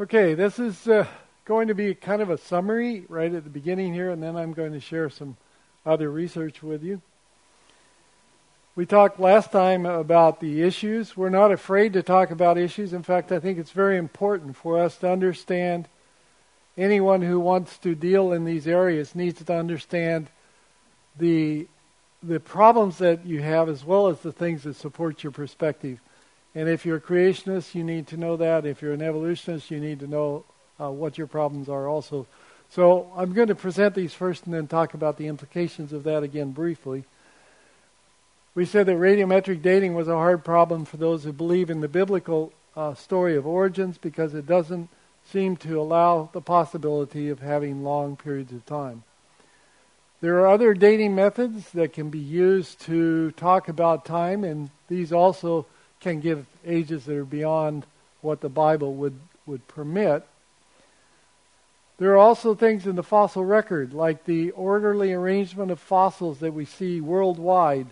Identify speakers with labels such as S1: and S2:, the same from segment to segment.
S1: Okay, this is uh, going to be kind of a summary right at the beginning here, and then I'm going to share some other research with you. We talked last time about the issues. We're not afraid to talk about issues. In fact, I think it's very important for us to understand anyone who wants to deal in these areas needs to understand the the problems that you have as well as the things that support your perspective. And if you're a creationist, you need to know that. If you're an evolutionist, you need to know uh, what your problems are also. So I'm going to present these first and then talk about the implications of that again briefly. We said that radiometric dating was a hard problem for those who believe in the biblical uh, story of origins because it doesn't seem to allow the possibility of having long periods of time. There are other dating methods that can be used to talk about time, and these also can give ages that are beyond what the Bible would, would permit. There are also things in the fossil record, like the orderly arrangement of fossils that we see worldwide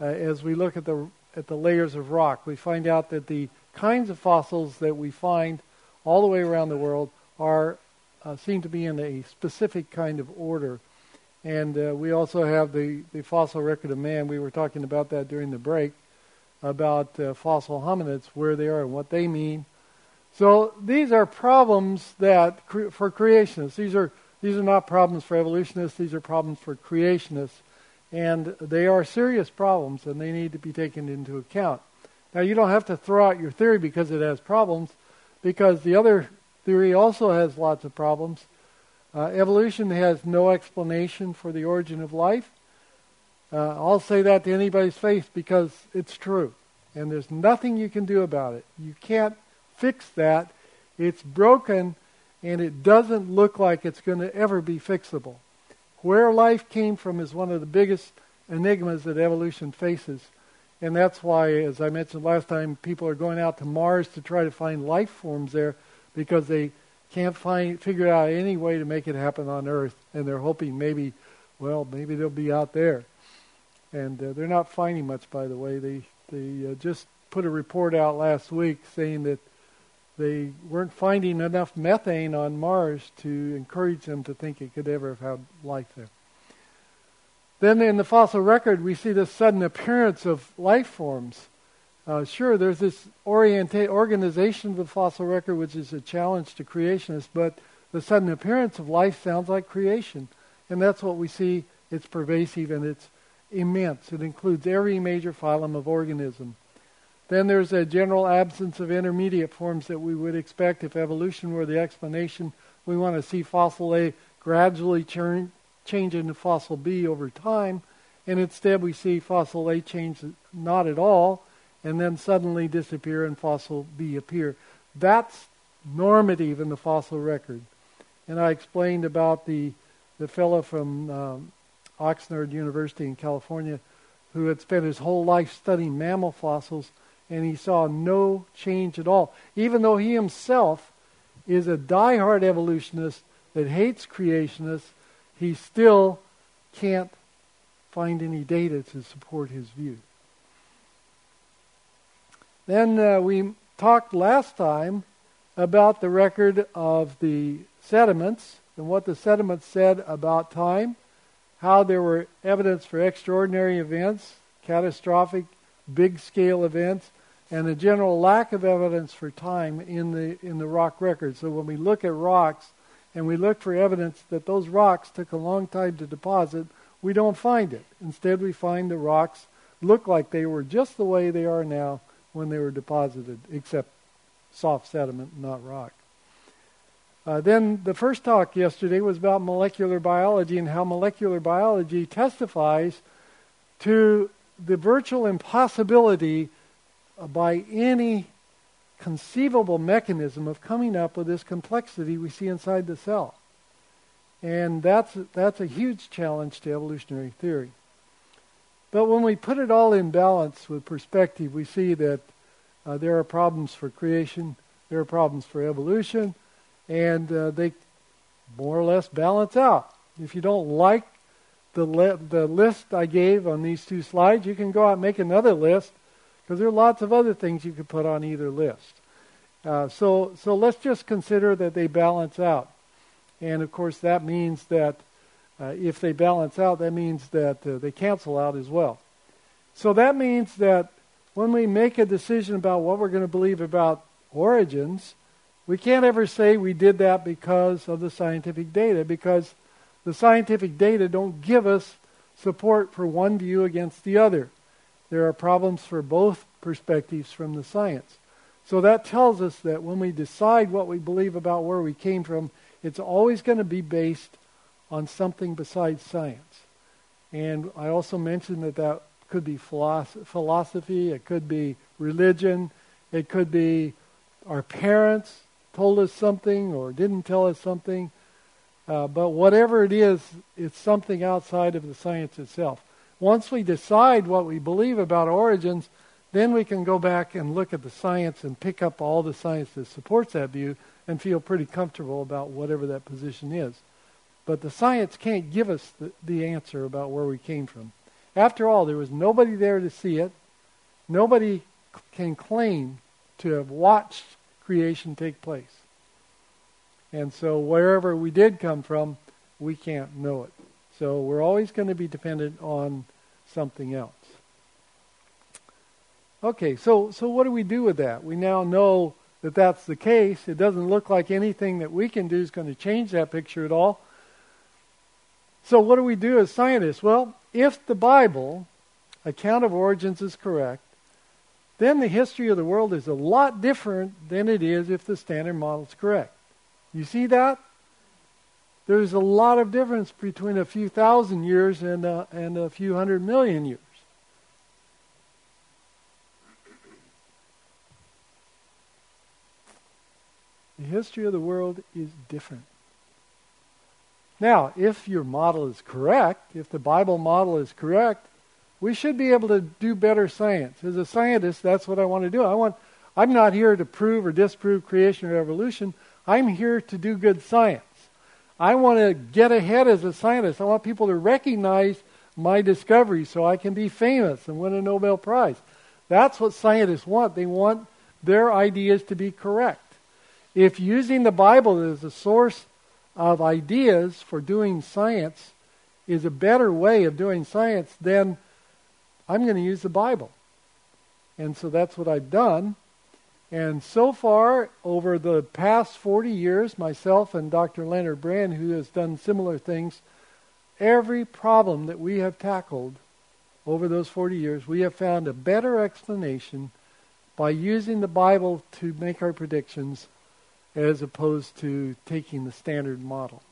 S1: uh, as we look at the, at the layers of rock. We find out that the kinds of fossils that we find all the way around the world are uh, seem to be in a specific kind of order. And uh, we also have the, the fossil record of man. We were talking about that during the break about uh, fossil hominids, where they are and what they mean. So these are problems that cre- for creationists. These are these are not problems for evolutionists. These are problems for creationists, and they are serious problems, and they need to be taken into account. Now you don't have to throw out your theory because it has problems, because the other theory also has lots of problems. Uh, evolution has no explanation for the origin of life. Uh, I'll say that to anybody's face because it's true. And there's nothing you can do about it. You can't fix that. It's broken and it doesn't look like it's going to ever be fixable. Where life came from is one of the biggest enigmas that evolution faces. And that's why, as I mentioned last time, people are going out to Mars to try to find life forms there because they can't find figure out any way to make it happen on Earth, and they're hoping maybe, well, maybe they'll be out there and uh, they're not finding much. By the way, they they uh, just put a report out last week saying that they weren't finding enough methane on Mars to encourage them to think it could ever have had life there. Then in the fossil record, we see the sudden appearance of life forms. Uh, sure, there's this orienta- organization of the fossil record, which is a challenge to creationists, but the sudden appearance of life sounds like creation. And that's what we see. It's pervasive and it's immense. It includes every major phylum of organism. Then there's a general absence of intermediate forms that we would expect if evolution were the explanation. We want to see fossil A gradually turn, change into fossil B over time, and instead we see fossil A change not at all, and then suddenly disappear and fossil B appear. That's normative in the fossil record. And I explained about the the fellow from um, Oxnard University in California, who had spent his whole life studying mammal fossils, and he saw no change at all. Even though he himself is a die-hard evolutionist that hates creationists, he still can't find any data to support his view. Then uh, we talked last time about the record of the sediments and what the sediments said about time how there were evidence for extraordinary events, catastrophic, big scale events, and a general lack of evidence for time in the in the rock record. So when we look at rocks and we look for evidence that those rocks took a long time to deposit, we don't find it. Instead, we find the rocks look like they were just the way they are now when they were deposited, except soft sediment, not rock. Uh, then the first talk yesterday was about molecular biology and how molecular biology testifies to the virtual impossibility uh, by any conceivable mechanism of coming up with this complexity we see inside the cell. And that's, that's a huge challenge to evolutionary theory. But when we put it all in balance with perspective, we see that uh, there are problems for creation, there are problems for evolution, and uh, they more or less balance out. If you don't like the the list I gave on these two slides, you can go out and make another list because there are lots of other things you could put on either list. Uh, so, so let's just consider that they balance out. And of course, that means that uh, if they balance out, that means that uh, they cancel out as well. So that means that when we make a decision about what we're going to believe about origins, we can't ever say we did that because of the scientific data, because the scientific data don't give us support for one view against the other. There are problems for both perspectives from the science. So that tells us that when we decide what we believe about where we came from, it's always going to be based on something besides science. And I also mentioned that that could be philosophy, it could be religion, it could be our parents told us something or didn't tell us something. Uh, but whatever it is, it's something outside of the science itself. Once we decide what we believe about origins, then we can go back and look at the science and pick up all the science that supports that view and feel pretty comfortable about whatever that position is. But the science can't give us the, the answer about where we came from. After all, there was nobody there to see it. Nobody can claim to have watched creation take place. And so wherever we did come from, we can't know it. So we're always going to be dependent on something else. Okay, so so what do we do with that? We now know that that's the case. It doesn't look like anything that we can do is going to change that picture at all. So what do we do as scientists? Well, if the Bible account of origins is correct, then the history of the world is a lot different than it is if the standard model is correct. You see that? There's a lot of difference between a few thousand years and, uh, and a few hundred million years. The history of the world is different. Now, if your model is correct, if the Bible model is correct, we should be able to do better science. As a scientist, that's what I want to do. I want I'm not here to prove or disprove creation or evolution. I'm here to do good science. I want to get ahead as a scientist. I want people to recognize my discovery so I can be famous and win a Nobel Prize. That's what scientists want. They want their ideas to be correct. If using the Bible as a source of ideas for doing science is a better way of doing science, then I'm going to use the Bible. And so that's what I've done. And so far, over the past 40 years, myself and Dr. Leonard Brand, who has done similar things, every problem that we have tackled over those 40 years, we have found a better explanation by using the Bible to make our predictions as opposed to taking the standard model.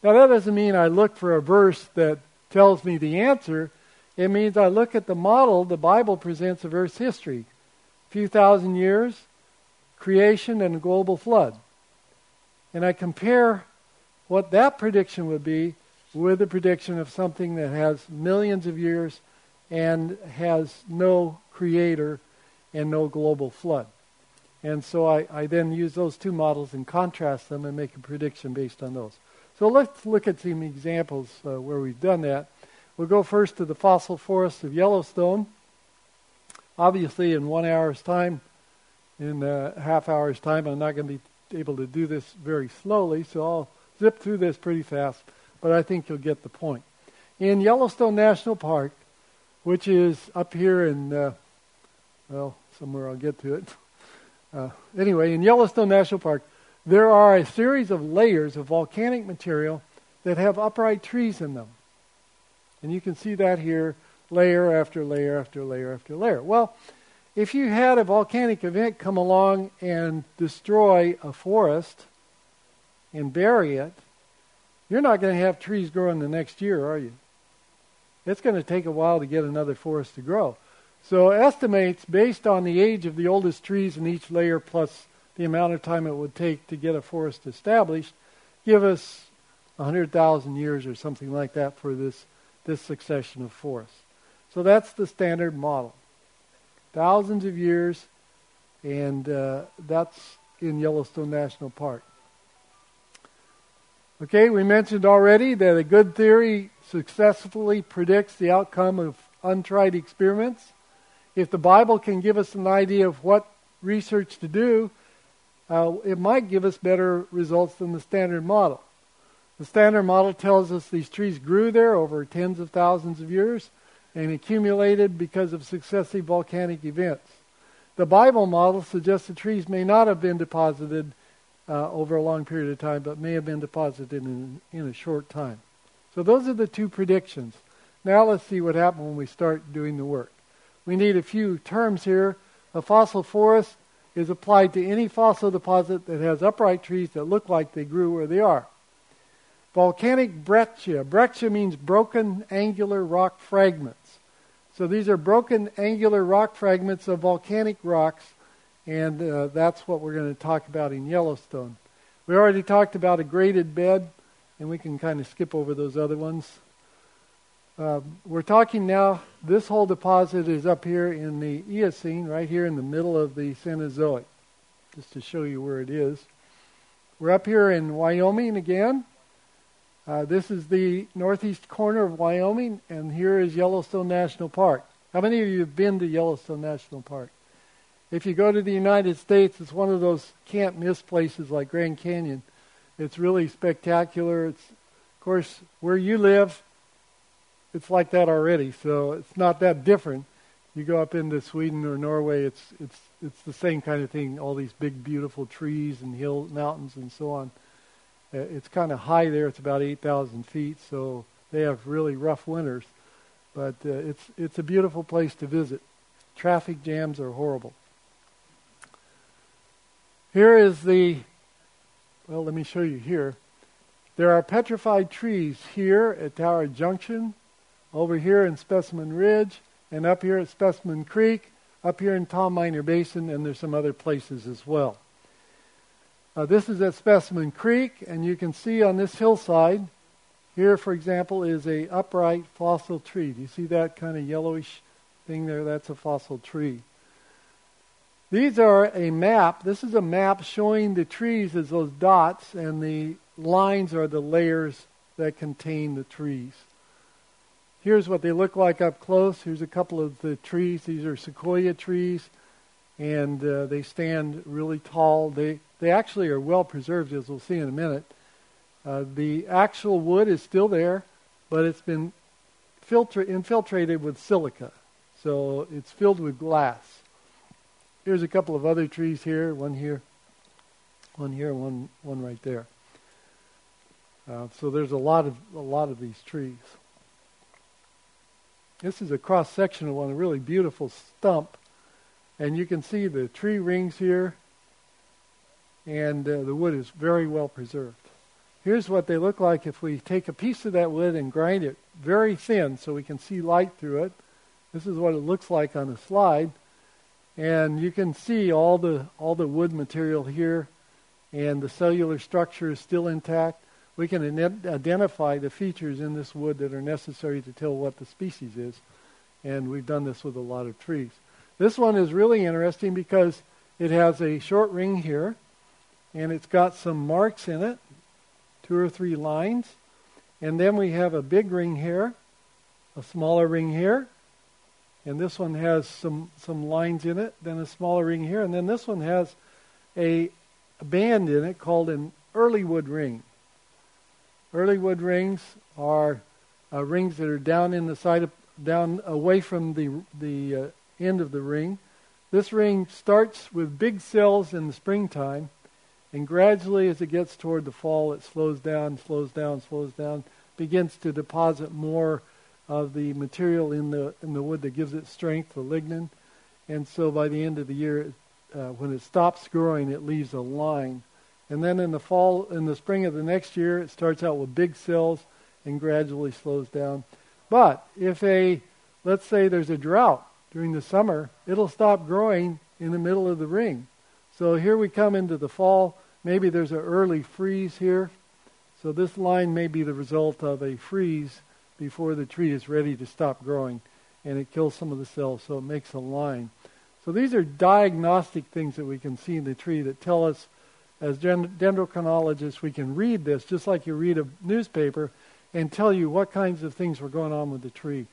S1: Now, that doesn't mean I look for a verse that tells me the answer. It means I look at the model the Bible presents of Earth's history. A few thousand years, creation, and global flood. And I compare what that prediction would be with the prediction of something that has millions of years and has no creator and no global flood. And so I, I then use those two models and contrast them and make a prediction based on those. So let's look at some examples uh, where we've done that. We'll go first to the fossil forest of Yellowstone. Obviously, in one hour's time, in a half hour's time, I'm not going to be able to do this very slowly, so I'll zip through this pretty fast, but I think you'll get the point. In Yellowstone National Park, which is up here in, uh, well, somewhere I'll get to it. Uh, anyway, in Yellowstone National Park, there are a series of layers of volcanic material that have upright trees in them. And you can see that here, layer after layer after layer after layer. Well, if you had a volcanic event come along and destroy a forest and bury it, you're not going to have trees growing the next year, are you? It's going to take a while to get another forest to grow. So estimates based on the age of the oldest trees in each layer plus the amount of time it would take to get a forest established give us 100,000 years or something like that for this, this succession of forests. So that's the standard model. Thousands of years, and uh, that's in Yellowstone National Park. Okay, we mentioned already that a good theory successfully predicts the outcome of untried experiments if the Bible can give us an idea of what research to do, uh, it might give us better results than the standard model. The standard model tells us these trees grew there over tens of thousands of years and accumulated because of successive volcanic events. The Bible model suggests the trees may not have been deposited uh, over a long period of time, but may have been deposited in, in a short time. So those are the two predictions. Now let's see what happens when we start doing the work. We need a few terms here. A fossil forest is applied to any fossil deposit that has upright trees that look like they grew where they are. Volcanic breccia. Breccia means broken angular rock fragments. So these are broken angular rock fragments of volcanic rocks, and uh, that's what we're going to talk about in Yellowstone. We already talked about a graded bed, and we can kind of skip over those other ones. Uh, we're talking now, this whole deposit is up here in the Eocene, right here in the middle of the Cenozoic, just to show you where it is. We're up here in Wyoming again. Uh, this is the northeast corner of Wyoming, and here is Yellowstone National Park. How many of you have been to Yellowstone National Park? If you go to the United States, it's one of those can't miss places like Grand Canyon. It's really spectacular. It's, of course, where you live, it's like that already, so it's not that different. You go up into Sweden or Norway, it's it's it's the same kind of thing. All these big, beautiful trees and hill mountains and so on. Uh, it's kind of high there. It's about eight thousand feet, so they have really rough winters. But uh, it's it's a beautiful place to visit. Traffic jams are horrible. Here is the well. Let me show you here. There are petrified trees here at Tower Junction over here in Specimen Ridge, and up here at Specimen Creek, up here in Tom Miner Basin, and there's some other places as well. Uh, this is at Specimen Creek, and you can see on this hillside, here, for example, is a upright fossil tree. Do you see that kind of yellowish thing there? That's a fossil tree. These are a map. This is a map showing the trees as those dots, and the lines are the layers that contain the trees. Here's what they look like up close. Here's a couple of the trees. These are sequoia trees, and uh, they stand really tall. They they actually are well preserved, as we'll see in a minute. Uh, the actual wood is still there, but it's been filtra- infiltrated with silica, so it's filled with glass. Here's a couple of other trees here. One here, one here, one one right there. Uh, so there's a lot of a lot of these trees. This is a cross section of one, a really beautiful stump. And you can see the tree rings here, and uh, the wood is very well preserved. Here's what they look like if we take a piece of that wood and grind it very thin so we can see light through it. This is what it looks like on a slide. And you can see all the all the wood material here and the cellular structure is still intact we can identify the features in this wood that are necessary to tell what the species is. And we've done this with a lot of trees. This one is really interesting because it has a short ring here, and it's got some marks in it, two or three lines. And then we have a big ring here, a smaller ring here, and this one has some, some lines in it, then a smaller ring here, and then this one has a, a band in it called an early wood ring. Early wood rings are uh, rings that are down in the side of, down away from the the uh, end of the ring. This ring starts with big cells in the springtime, and gradually, as it gets toward the fall, it slows down, slows down, slows down, begins to deposit more of the material in the in the wood that gives it strength, the lignin. And so, by the end of the year, uh, when it stops growing, it leaves a line and then in the fall, in the spring of the next year, it starts out with big cells and gradually slows down. But if a, let's say there's a drought during the summer, it'll stop growing in the middle of the ring. So here we come into the fall. Maybe there's an early freeze here. So this line may be the result of a freeze before the tree is ready to stop growing. And it kills some of the cells, so it makes a line. So these are diagnostic things that we can see in the tree that tell us as dendrochronologists, we can read this just like you read a newspaper and tell you what kinds of things were going on with the tree.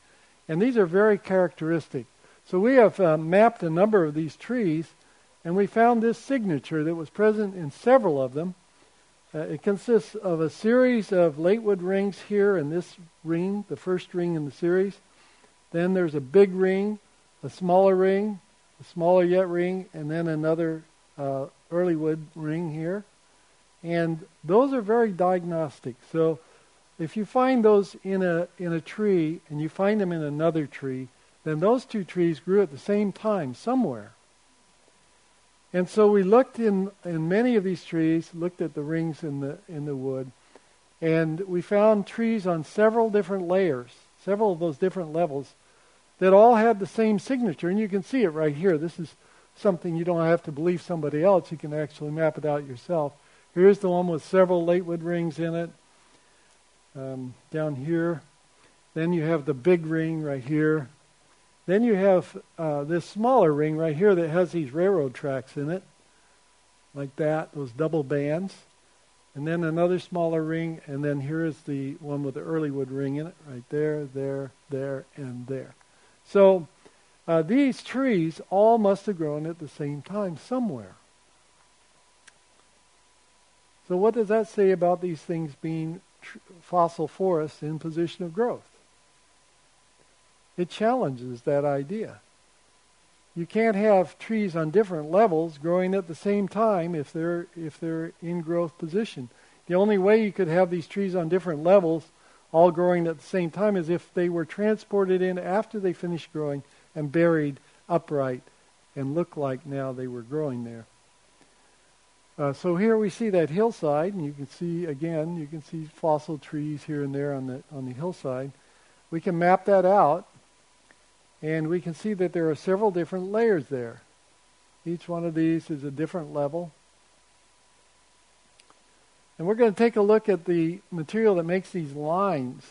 S1: And these are very characteristic. So we have uh, mapped a number of these trees, And we found this signature that was present in several of them. Uh, it consists of a series of latewood rings here in this ring, the first ring in the series. Then there's a big ring, a smaller ring, a smaller yet ring, and then another uh, early wood ring here. And those are very diagnostic. So if you find those in a, in a tree and you find them in another tree, then those two trees grew at the same time somewhere. And so we looked in, in many of these trees, looked at the rings in the, in the wood, and we found trees on several different layers, several of those different levels, that all had the same signature. And you can see it right here. This is something you don't have to believe somebody else. You can actually map it out yourself. Here's the one with several latewood rings in it um, down here. Then you have the big ring right here. Then you have uh, this smaller ring right here that has these railroad tracks in it, like that, those double bands. And then another smaller ring, and then here is the one with the early wood ring in it, right there, there, there, and there. So uh, these trees all must have grown at the same time somewhere. So what does that say about these things being tr- fossil forests in position of growth? It challenges that idea. You can't have trees on different levels growing at the same time if they're if they're in growth position. The only way you could have these trees on different levels all growing at the same time is if they were transported in after they finished growing and buried upright and look like now they were growing there. Uh, so here we see that hillside, and you can see again, you can see fossil trees here and there on the on the hillside. We can map that out and we can see that there are several different layers there. Each one of these is a different level. And we're going to take a look at the material that makes these lines.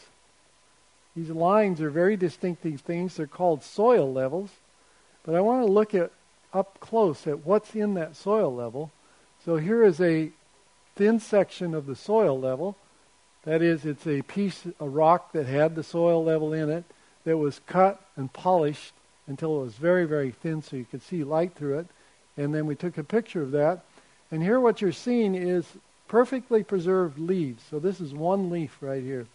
S1: These lines are very distinctive things. They're called soil levels. But I want to look at up close at what's in that soil level. So here is a thin section of the soil level. That is, it's a piece, a rock that had the soil level in it that was cut and polished until it was very, very thin so you could see light through it. And then we took a picture of that. And here what you're seeing is perfectly preserved leaves. So this is one leaf right here.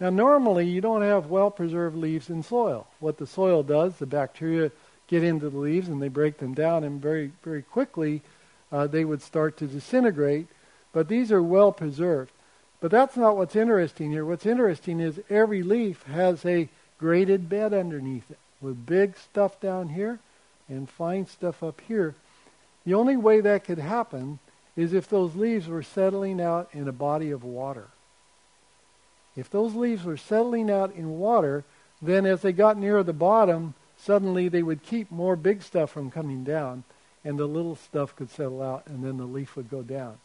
S1: Now, normally you don't have well preserved leaves in soil. What the soil does, the bacteria get into the leaves and they break them down, and very, very quickly uh, they would start to disintegrate. But these are well preserved. But that's not what's interesting here. What's interesting is every leaf has a graded bed underneath it with big stuff down here and fine stuff up here. The only way that could happen is if those leaves were settling out in a body of water. If those leaves were settling out in water, then as they got near the bottom, suddenly they would keep more big stuff from coming down, and the little stuff could settle out, and then the leaf would go down.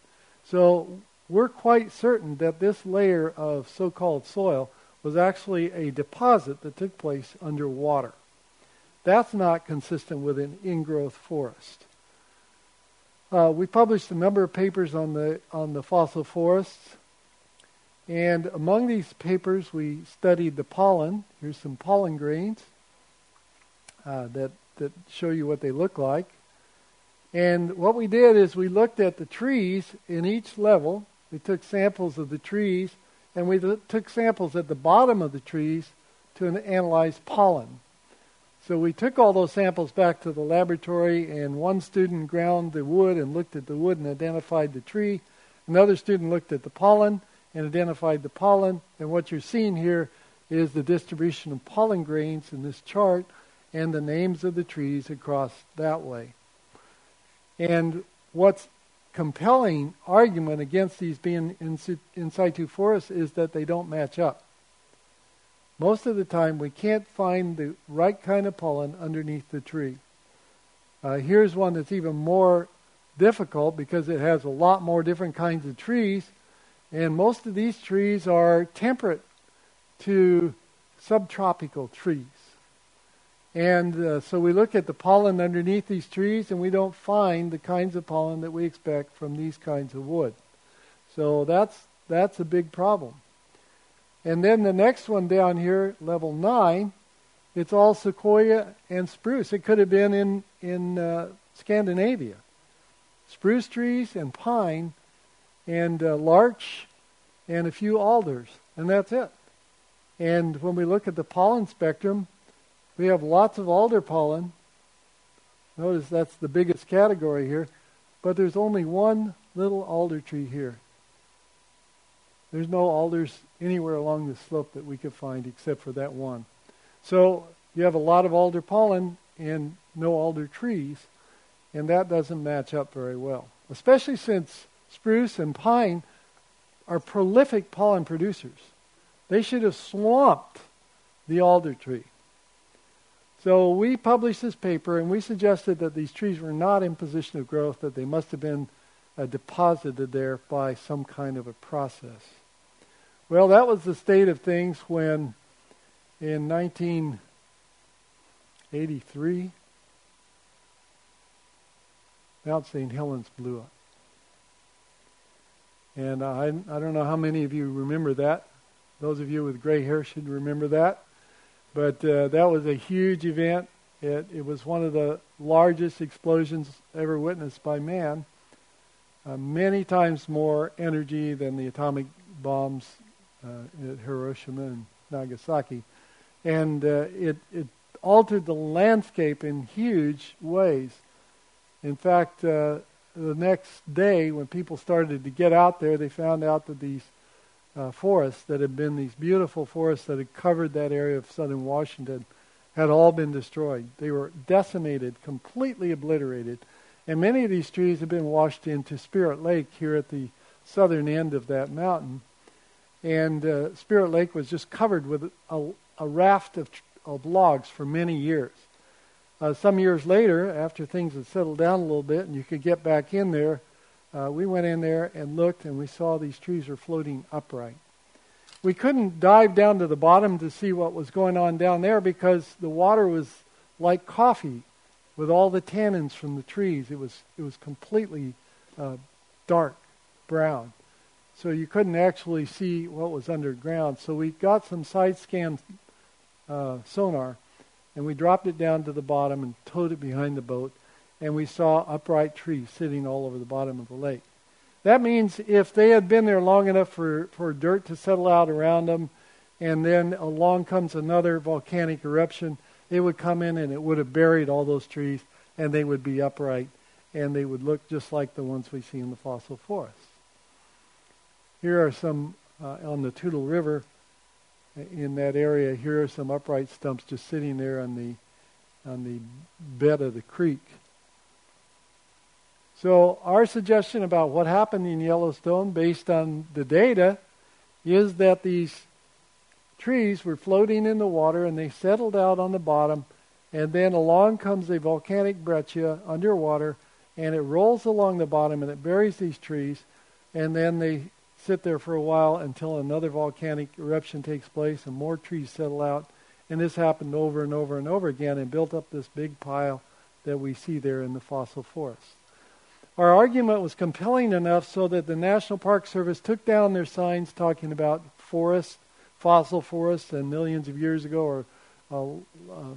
S1: So we're quite certain that this layer of so called soil was actually a deposit that took place underwater. That's not consistent with an ingrowth forest. Uh, we published a number of papers on the on the fossil forests, and among these papers we studied the pollen. Here's some pollen grains uh, that that show you what they look like. And what we did is we looked at the trees in each level we took samples of the trees, and we took samples at the bottom of the trees to analyze pollen. So we took all those samples back to the laboratory, and one student ground the wood and looked at the wood and identified the tree. Another student looked at the pollen and identified the pollen. And what you're seeing here is the distribution of pollen grains in this chart and the names of the trees across that way. And what's compelling argument against these being in, in situ forests is that they don't match up. Most of the time, we can't find the right kind of pollen underneath the tree. Uh, here's one that's even more difficult because it has a lot more different kinds of trees, and most of these trees are temperate to subtropical trees. And uh, so we look at the pollen underneath these trees and we don't find the kinds of pollen that we expect from these kinds of wood. So that's, that's a big problem. And then the next one down here, level 9, it's all sequoia and spruce. It could have been in, in uh, Scandinavia. Spruce trees and pine and uh, larch and a few alders, and that's it. And when we look at the pollen spectrum, we have lots of alder pollen. Notice that's the biggest category here, but there's only one little alder tree here. There's no alders anywhere along the slope that we could find except for that one. So you have a lot of alder pollen and no alder trees, and that doesn't match up very well, especially since spruce and pine are prolific pollen producers. They should have swamped the alder tree. So we published this paper and we suggested that these trees were not in position of growth, that they must have been uh, deposited there by some kind of a process. Well, that was the state of things when in 1983 Mount St. Helens blew up. And I, I don't know how many of you remember that. Those of you with gray hair should remember that. But uh, that was a huge event. It, it was one of the largest explosions ever witnessed by man. Uh, many times more energy than the atomic bombs uh, at Hiroshima and Nagasaki. And uh, it, it altered the landscape in huge ways. In fact, uh, the next day, when people started to get out there, they found out that these uh, forests that had been these beautiful forests that had covered that area of southern Washington had all been destroyed. They were decimated, completely obliterated. And many of these trees have been washed into Spirit Lake here at the southern end of that mountain. And uh, Spirit Lake was just covered with a, a raft of, of logs for many years. Uh, some years later, after things had settled down a little bit and you could get back in there, uh, we went in there and looked and we saw these trees were floating upright. We couldn't dive down to the bottom to see what was going on down there because the water was like coffee with all the tannins from the trees. It was, it was completely uh, dark brown. So you couldn't actually see what was underground. So we got some side scan uh, sonar and we dropped it down to the bottom and towed it behind the boat, and we saw upright trees sitting all over the bottom of the lake. That means if they had been there long enough for, for dirt to settle out around them, and then along comes another volcanic eruption, it would come in and it would have buried all those trees, and they would be upright, and they would look just like the ones we see in the fossil forest. Here are some uh, on the Toutle River in that area. Here are some upright stumps just sitting there on the on the bed of the creek. So our suggestion about what happened in Yellowstone, based on the data, is that these trees were floating in the water and they settled out on the bottom, and then along comes a volcanic breccia underwater, and it rolls along the bottom and it buries these trees, and then they sit there for a while until another volcanic eruption takes place and more trees settle out. And this happened over and over and over again and built up this big pile that we see there in the fossil forest. Our argument was compelling enough so that the National Park Service took down their signs talking about forests, fossil forests, and millions of years ago, or uh, uh,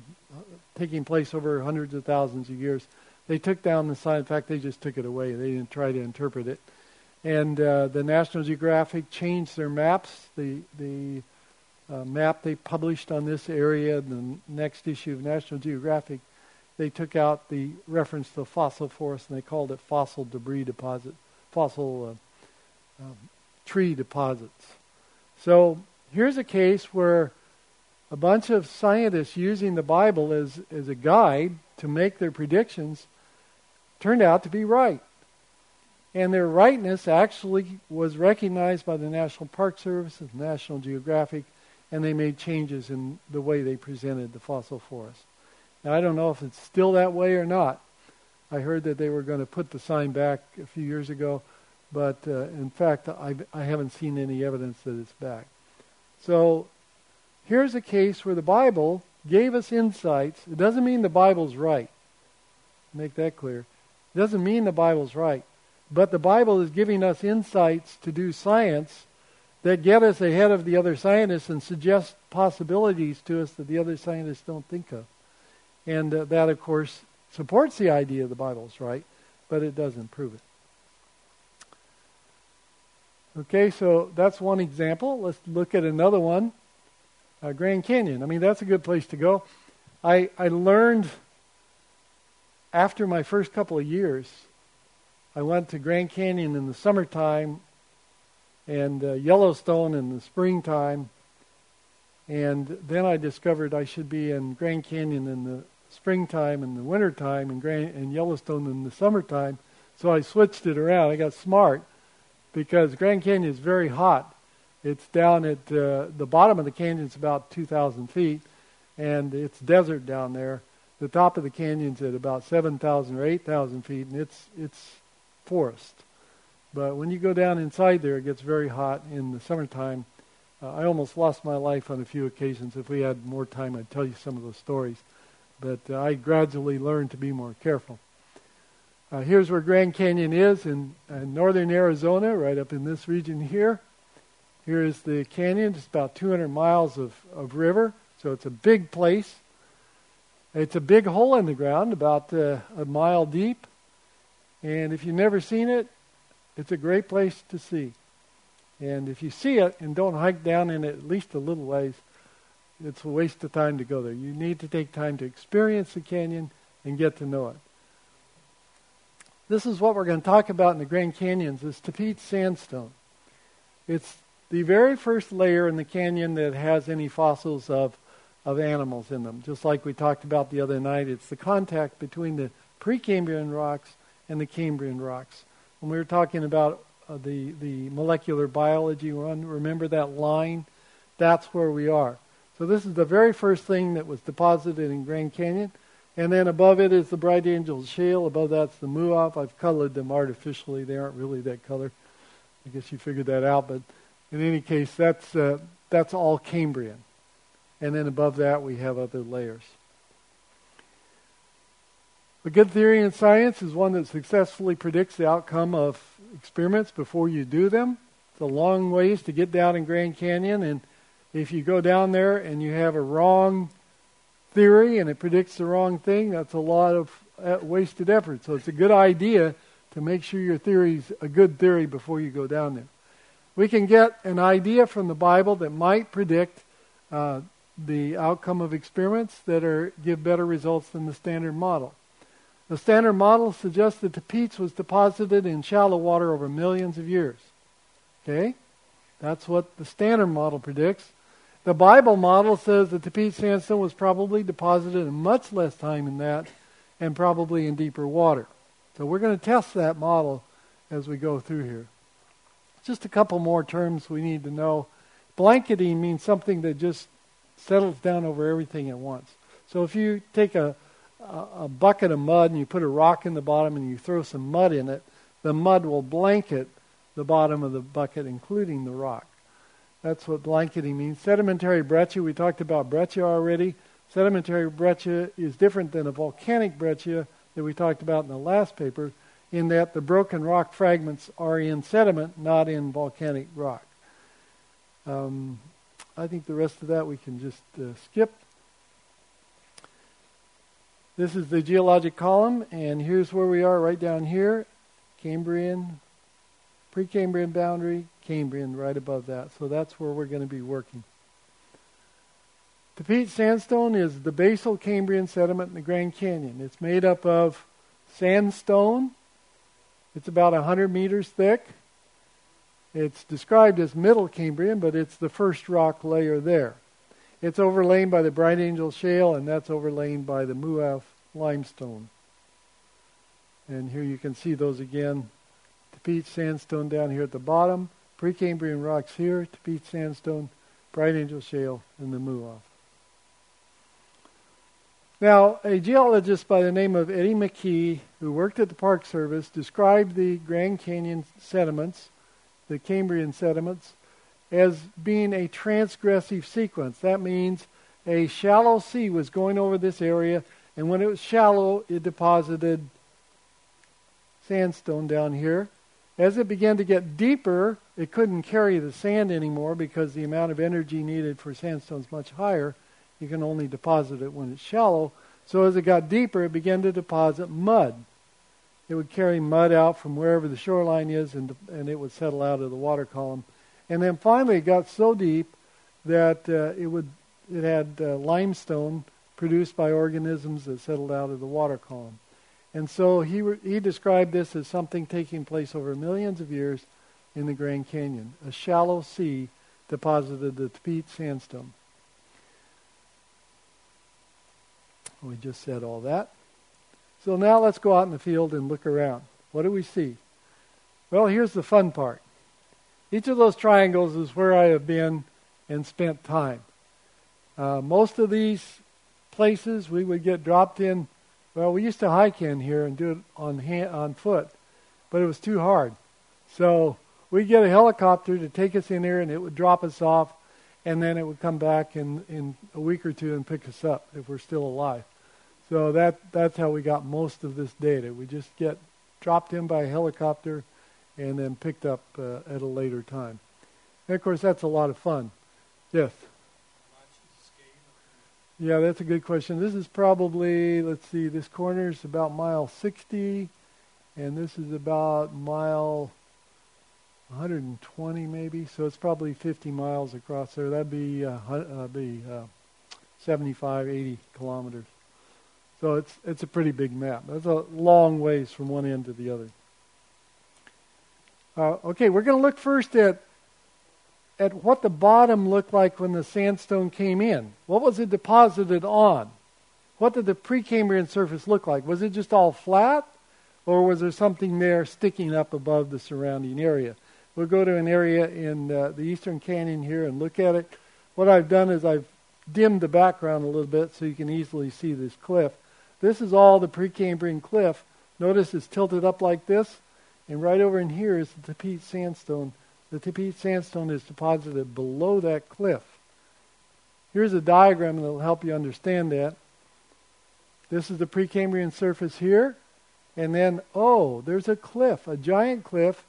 S1: taking place over hundreds of thousands of years. They took down the sign. In fact, they just took it away. They didn't try to interpret it and uh, the National Geographic changed their maps. The the uh, map they published on this area, the next issue of National Geographic, they took out the reference to fossil forest and they called it fossil debris deposit, fossil uh, um, tree deposits. So here's a case where a bunch of scientists using the Bible as, as a guide to make their predictions turned out to be right and their rightness actually was recognized by the National Park Service and National Geographic, and they made changes in the way they presented the fossil forest. Now, I don't know if it's still that way or not. I heard that they were going to put the sign back a few years ago, but uh, in fact, I, I haven't seen any evidence that it's back. So here's a case where the Bible gave us insights. It doesn't mean the Bible's right. Make that clear. It doesn't mean the Bible's right. But the Bible is giving us insights to do science that get us ahead of the other scientists and suggest possibilities to us that the other scientists don't think of. And uh, that, of course, supports the idea of the Bible's right, but it doesn't prove it. Okay, so that's one example. Let's look at another one. Uh, Grand Canyon. I mean, that's a good place to go. I I learned after my first couple of years. I went to Grand Canyon in the summertime and uh, Yellowstone in the springtime. And then I discovered I should be in Grand Canyon in the springtime and the wintertime and, Grand, and Yellowstone in the summertime. So I switched it around. I got smart because Grand Canyon is very hot. It's down at uh, the bottom of the canyon is about 2,000 feet, and it's desert down there. The top of the canyon's at about 7,000 or 8,000 feet, and it's it's forest. But when you go down inside there, it gets very hot in the summertime. Uh, I almost lost my life on a few occasions. If we had more time, I'd tell you some of those stories. But uh, I gradually learned to be more careful. Uh, here's where Grand Canyon is in, in northern Arizona, right up in this region here. Here is the canyon. It's about 200 miles of, of river, so it's a big place. It's a big hole in the ground, about uh, a mile deep. And if you've never seen it, it's a great place to see. And if you see it and don't hike down in it at least a little ways, it's a waste of time to go there. You need to take time to experience the canyon and get to know it. This is what we're going to talk about in the Grand Canyons is Tapeats sandstone. It's the very first layer in the canyon that has any fossils of, of animals in them. Just like we talked about the other night, it's the contact between the Precambrian rocks and the Cambrian rocks. When we were talking about uh, the, the molecular biology one, remember that line? That's where we are. So this is the very first thing that was deposited in Grand Canyon. And then above it is the Bright Angel Shale. Above that's the Muav. I've colored them artificially. They aren't really that color. I guess you figured that out. But in any case, that's, uh, that's all Cambrian. And then above that, we have other layers. A good theory in science is one that successfully predicts the outcome of experiments before you do them. It's a long ways to get down in Grand Canyon, and if you go down there and you have a wrong theory and it predicts the wrong thing, that's a lot of uh, wasted effort. So it's a good idea to make sure your theory is a good theory before you go down there. We can get an idea from the Bible that might predict uh, the outcome of experiments that are give better results than the standard model. The standard model suggests that the Tapeats was deposited in shallow water over millions of years. Okay? That's what the standard model predicts. The Bible model says that the Tapeats sandstone was probably deposited in much less time than that and probably in deeper water. So we're going to test that model as we go through here. Just a couple more terms we need to know. Blanketing means something that just settles down over everything at once. So if you take a, a, a bucket of mud and you put a rock in the bottom and you throw some mud in it, the mud will blanket the bottom of the bucket, including the rock. That's what blanketing means. Sedimentary breccia, we talked about breccia already. Sedimentary breccia is different than a volcanic breccia that we talked about in the last paper, in that the broken rock fragments are in sediment, not in volcanic rock. Um, I think the rest of that we can just uh, skip. This is the geologic column, and here's where we are right down here Cambrian, Precambrian boundary, Cambrian right above that. So that's where we're going to be working. The Tapeats sandstone is the basal Cambrian sediment in the Grand Canyon. It's made up of sandstone. It's about 100 meters thick. It's described as middle Cambrian, but it's the first rock layer there. It's overlain by the Bright Angel Shale, and that's overlain by the Muav limestone. And here you can see those again. The Tapeats sandstone down here at the bottom. Precambrian rocks here, Tapeats sandstone, Bright Angel Shale, and the Muav. Now, a geologist by the name of Eddie McKee, who worked at the Park Service, described the Grand Canyon sediments, the Cambrian sediments, as being a transgressive sequence. That means a shallow sea was going over this area, and when it was shallow, it deposited sandstone down here. As it began to get deeper, it couldn't carry the sand anymore because the amount of energy needed for sandstone is much higher. You can only deposit it when it's shallow. So as it got deeper, it began to deposit mud. It would carry mud out from wherever the shoreline is, and, and it would settle out of the water column. And then finally, it got so deep that uh, it would it had uh, limestone produced by organisms that settled out of the water column. And so he, he described this as something taking place over millions of years in the Grand Canyon. A shallow sea deposited the Tapeats sandstone. We just said all that. So now let's go out in the field and look around. What do we see? Well, here's the fun part. Each of those triangles is where I have been and spent time. Uh, most of these places we would get dropped in. Well, we used to hike in here and do it on hand, on foot, but it was too hard. So we'd get a helicopter to take us in here, and it would drop us off, and then it would come back in in a week or two and pick us up if we're still alive. So that that's how we got most of this data. We just get dropped in by a helicopter, and then picked up uh, at a later time. And of course, that's a lot of fun. Yes. Yeah, that's a good question. This is probably, let's see, this corner is about mile 60, and this is about mile 120 maybe. So it's probably 50 miles across there. That'd be, uh, uh, be uh, 75, 80 kilometers. So it's it's a pretty big map. That's a long ways from one end to the other. Uh, okay, we're going to look first at at what the bottom looked like when the sandstone came in. What was it deposited on? What did the Precambrian surface look like? Was it just all flat, or was there something there sticking up above the surrounding area? We'll go to an area in uh, the Eastern Canyon here and look at it. What I've done is I've dimmed the background a little bit so you can easily see this cliff. This is all the Precambrian cliff. Notice it's tilted up like this, and right over in here is the Tapeats sandstone the Tapeats sandstone is deposited below that cliff. Here's a diagram that will help you understand that. This is the Precambrian surface here. And then, oh, there's a cliff, a giant cliff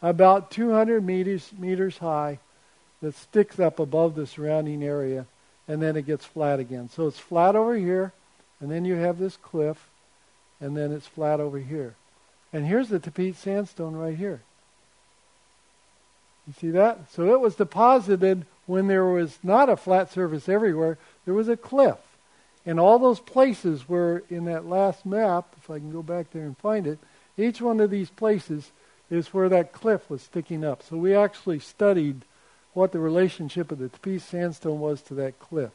S1: about 200 meters, meters high that sticks up above the surrounding area. And then it gets flat again. So it's flat over here. And then you have this cliff. And then it's flat over here. And here's the Tapeats sandstone right here. You see that? So it was deposited when there was not a flat surface everywhere, there was a cliff. And all those places were in that last map, if I can go back there and find it, each one of these places is where that cliff was sticking up. So we actually studied what the relationship of the Tapeats sandstone was to that cliff.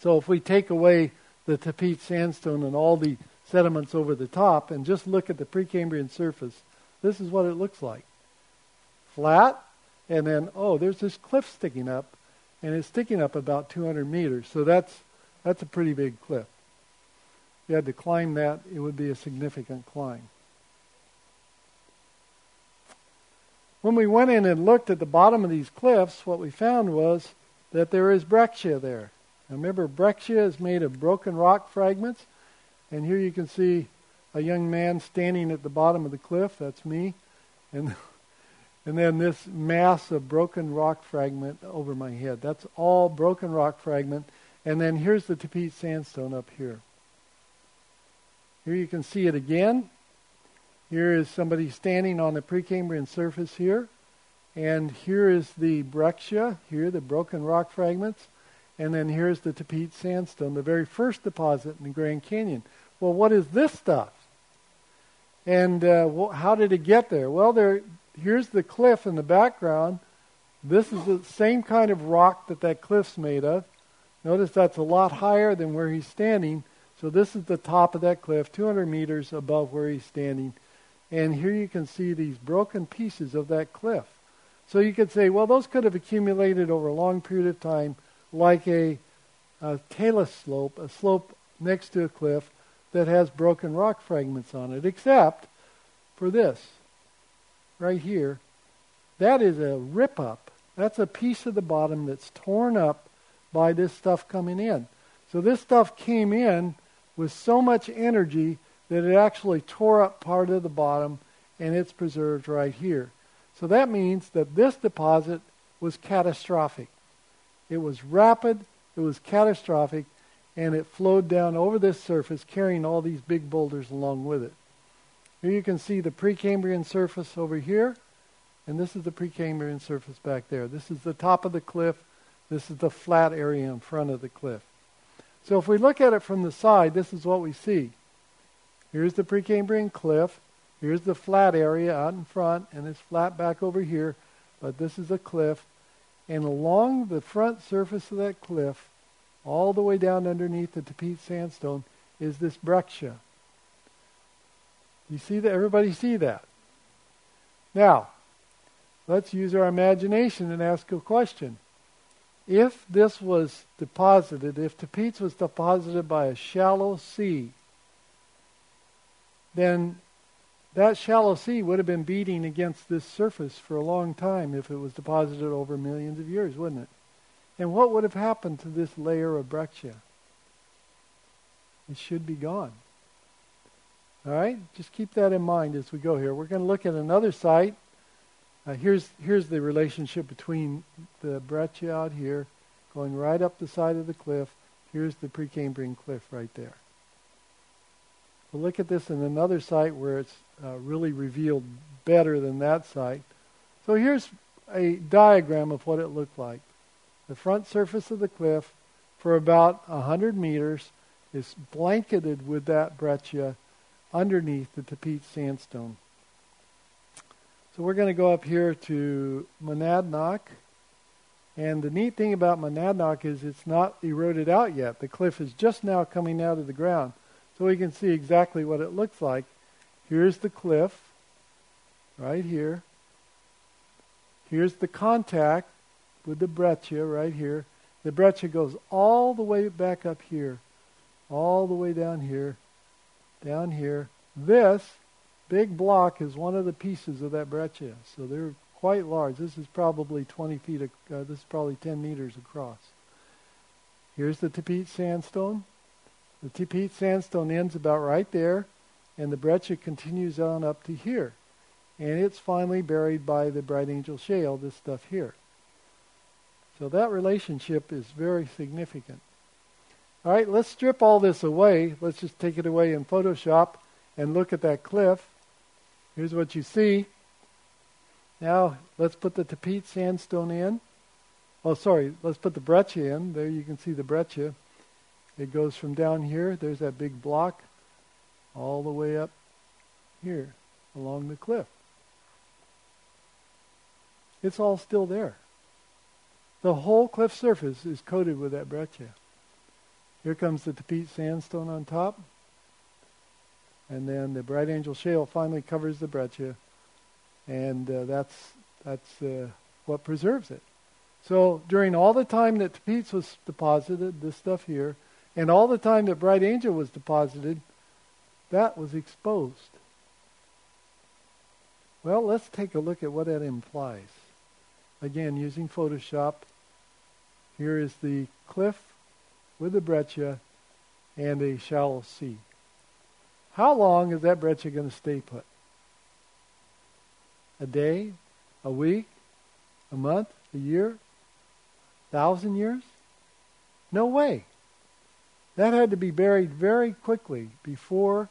S1: So if we take away the Tapeats sandstone and all the sediments over the top and just look at the Precambrian surface, this is what it looks like flat, and then oh, there's this cliff sticking up, and it's sticking up about 200 meters. So that's that's a pretty big cliff. If you had to climb that, it would be a significant climb. When we went in and looked at the bottom of these cliffs, what we found was that there is breccia there. Now remember, breccia is made of broken rock fragments, and here you can see a young man standing at the bottom of the cliff. That's me, and and then this mass of broken rock fragment over my head. That's all broken rock fragment. And then here's the Tapeats sandstone up here. Here you can see it again. Here is somebody standing on the Precambrian surface here. And here is the breccia, here, the broken rock fragments. And then here's the Tapeats sandstone, the very first deposit in the Grand Canyon. Well, what is this stuff? And uh, how did it get there? Well, there, here's the cliff in the background. This is the same kind of rock that that cliff's made of. Notice that's a lot higher than where he's standing. So this is the top of that cliff, 200 meters above where he's standing. And here you can see these broken pieces of that cliff. So you could say, well, those could have accumulated over a long period of time, like a, a talus slope, a slope next to a cliff that has broken rock fragments on it, except for this right here, that is a rip up. That's a piece of the bottom that's torn up by this stuff coming in. So this stuff came in with so much energy that it actually tore up part of the bottom and it's preserved right here. So that means that this deposit was catastrophic. It was rapid, it was catastrophic, and it flowed down over this surface, carrying all these big boulders along with it. Here you can see the Precambrian surface over here, and this is the Precambrian surface back there. This is the top of the cliff. This is the flat area in front of the cliff. So if we look at it from the side, this is what we see. Here's the Precambrian cliff. Here's the flat area out in front, and it's flat back over here, but this is a cliff. And along the front surface of that cliff, all the way down underneath the Tapeats sandstone, is this breccia. You see that? Everybody see that? Now, let's use our imagination and ask a question. If this was deposited, if Tapeats was deposited by a shallow sea, then that shallow sea would have been beating against this surface for a long time if it was deposited over millions of years, wouldn't it? And what would have happened to this layer of breccia? It should be gone. All right? Just keep that in mind as we go here. We're going to look at another site. Uh, here's, here's the relationship between the breccia out here going right up the side of the cliff. Here's the Precambrian cliff right there. We'll look at this in another site where it's uh, really revealed better than that site. So here's a diagram of what it looked like. The front surface of the cliff for about 100 meters is blanketed with that breccia underneath the Tapeats sandstone. So we're going to go up here to Monadnock. And the neat thing about Monadnock is it's not eroded out yet. The cliff is just now coming out of the ground. So we can see exactly what it looks like. Here's the cliff, right here. Here's the contact with the breccia right here. The breccia goes all the way back up here, all the way down here, down here. This big block is one of the pieces of that breccia, so they're quite large. This is probably 20 feet. Uh, this is probably 10 meters across. Here's the Tapeats sandstone. The Tapeats sandstone ends about right there, and the breccia continues on up to here. And it's finally buried by the Bright Angel Shale, this stuff here. So that relationship is very significant. All right, let's strip all this away. Let's just take it away in Photoshop and look at that cliff. Here's what you see. Now, let's put the Tapeats sandstone in. Oh, sorry, let's put the breccia in. There you can see the breccia. It goes from down here, there's that big block, all the way up here along the cliff. It's all still there. The whole cliff surface is coated with that breccia. Here comes the Tapeats sandstone on top. And then the Bright Angel Shale finally covers the breccia. And uh, that's, that's uh, what preserves it. So during all the time that Tapeats was deposited, this stuff here, and all the time that Bright Angel was deposited, that was exposed. Well, let's take a look at what that implies. Again, using Photoshop, here is the cliff with the breccia and a shallow sea. How long is that breccia going to stay put? A day? A week? A month? A year? Thousand years? No way. That had to be buried very quickly before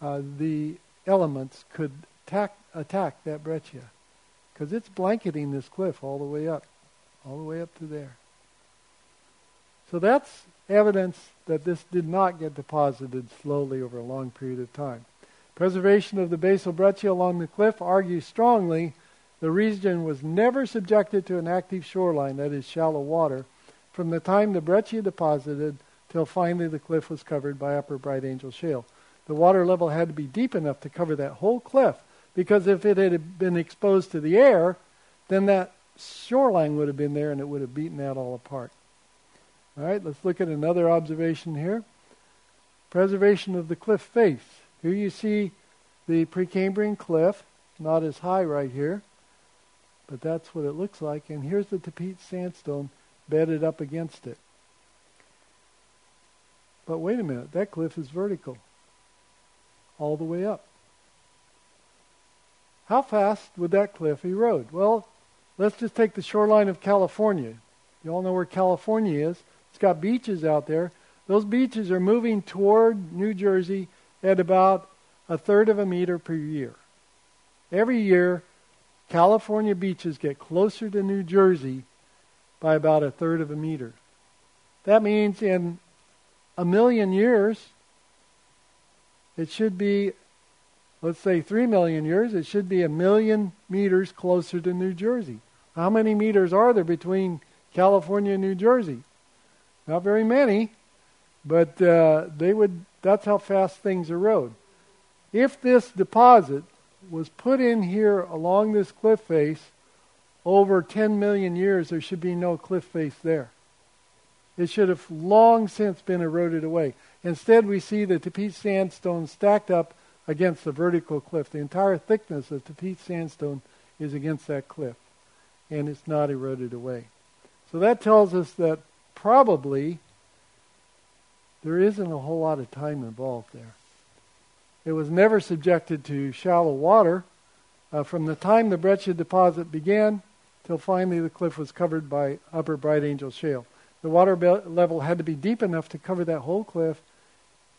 S1: uh, the elements could attack, attack that breccia. Because it's blanketing this cliff all the way up, all the way up to there. So that's evidence that this did not get deposited slowly over a long period of time. Preservation of the basal breccia along the cliff argues strongly the region was never subjected to an active shoreline, that is, shallow water, from the time the breccia deposited till finally the cliff was covered by Upper Bright Angel Shale. The water level had to be deep enough to cover that whole cliff because if it had been exposed to the air, then that shoreline would have been there and it would have beaten that all apart. All right, let's look at another observation here. Preservation of the cliff face. Here you see the Precambrian cliff, not as high right here, but that's what it looks like. And here's the Tapeats sandstone bedded up against it. But wait a minute, that cliff is vertical all the way up. How fast would that cliff erode? Well, let's just take the shoreline of California. You all know where California is. It's got beaches out there. Those beaches are moving toward New Jersey at about a third of a meter per year. Every year, California beaches get closer to New Jersey by about a third of a meter. That means in a million years, it should be, let's say, three million years, it should be a million meters closer to New Jersey. How many meters are there between California and New Jersey? Not very many, but uh, they would. That's how fast things erode. If this deposit was put in here along this cliff face over 10 million years, there should be no cliff face there. It should have long since been eroded away. Instead, we see the Tapeats sandstone stacked up against the vertical cliff. The entire thickness of Tapeats sandstone is against that cliff, and it's not eroded away. So that tells us that probably there isn't a whole lot of time involved there. It was never subjected to shallow water uh, from the time the breccia deposit began till finally the cliff was covered by upper Bright Angel Shale. The water be- level had to be deep enough to cover that whole cliff.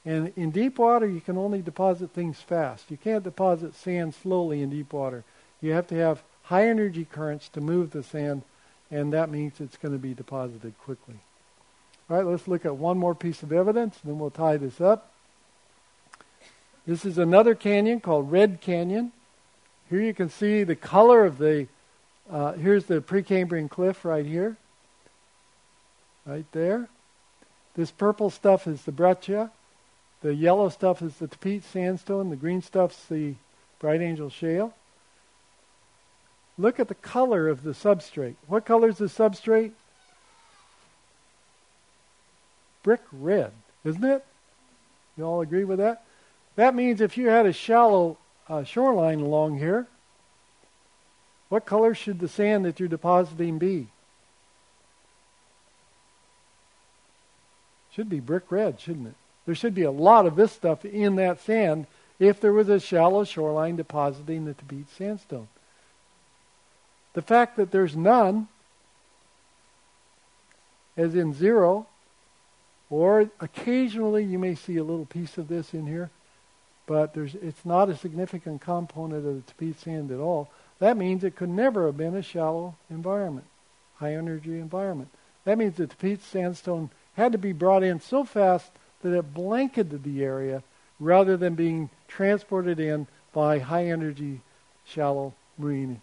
S1: And in deep water, you can only deposit things fast. You can't deposit sand slowly in deep water. You have to have high energy currents to move the sand, and that means it's going to be deposited quickly. All right, let's look at one more piece of evidence, and then we'll tie this up. This is another canyon called Red Canyon. Here you can see the color of the, uh, here's the Precambrian cliff right here. Right there. This purple stuff is the breccia. The yellow stuff is the Tapeats sandstone. The green stuff's the Bright Angel shale. Look at the color of the substrate. What color is the substrate? Brick red, isn't it? You all agree with that? That means if you had a shallow uh, shoreline along here, what color should the sand that you're depositing be? Should be brick red, shouldn't it? There should be a lot of this stuff in that sand if there was a shallow shoreline depositing the Tapeats sandstone. The fact that there's none, as in zero, or occasionally you may see a little piece of this in here, but it's not a significant component of the Tapeats sand at all. That means it could never have been a shallow environment, high energy environment. That means the Tapeats sandstone had to be brought in so fast that it blanketed the area rather than being transported in by high energy shallow marine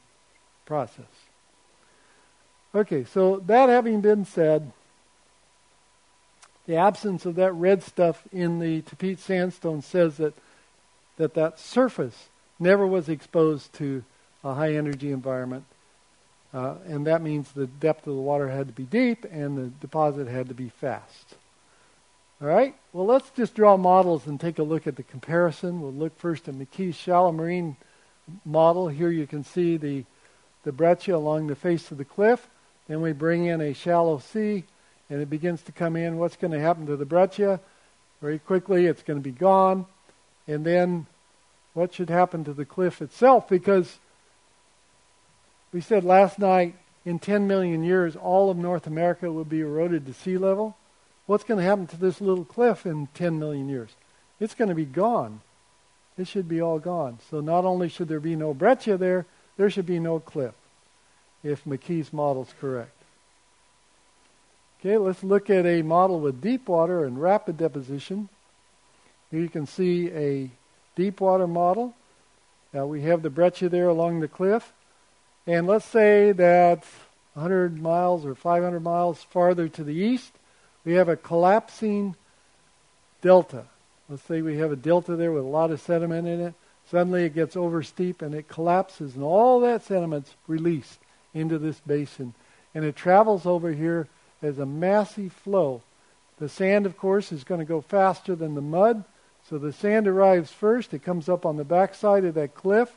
S1: process. Okay, so that having been said, the absence of that red stuff in the Tapeats sandstone says that that that surface never was exposed to a high energy environment. Uh, and that means the depth of the water had to be deep and the deposit had to be fast. All right, well, let's just draw models and take a look at the comparison. We'll look first at McKee's shallow marine model. Here you can see the, the breccia along the face of the cliff. Then we bring in a shallow sea and it begins to come in. What's going to happen to the breccia? Very quickly, it's going to be gone and then what should happen to the cliff itself because we said last night in 10 million years all of North America will be eroded to sea level. What's going to happen to this little cliff in 10 million years? It's going to be gone. It should be all gone. So not only should there be no breccia there, there should be no cliff if McKee's model is correct. Okay, let's look at a model with deep water and rapid deposition. Here you can see a deep water model. We have the breccia there along the cliff. And let's say that 100 miles or 500 miles farther to the east, we have a collapsing delta. Let's say we have a delta there with a lot of sediment in it. Suddenly it gets over steep and it collapses, and all that sediment's released into this basin. And it travels over here as a massive flow. The sand, of course, is going to go faster than the mud, so the sand arrives first. It comes up on the backside of that cliff.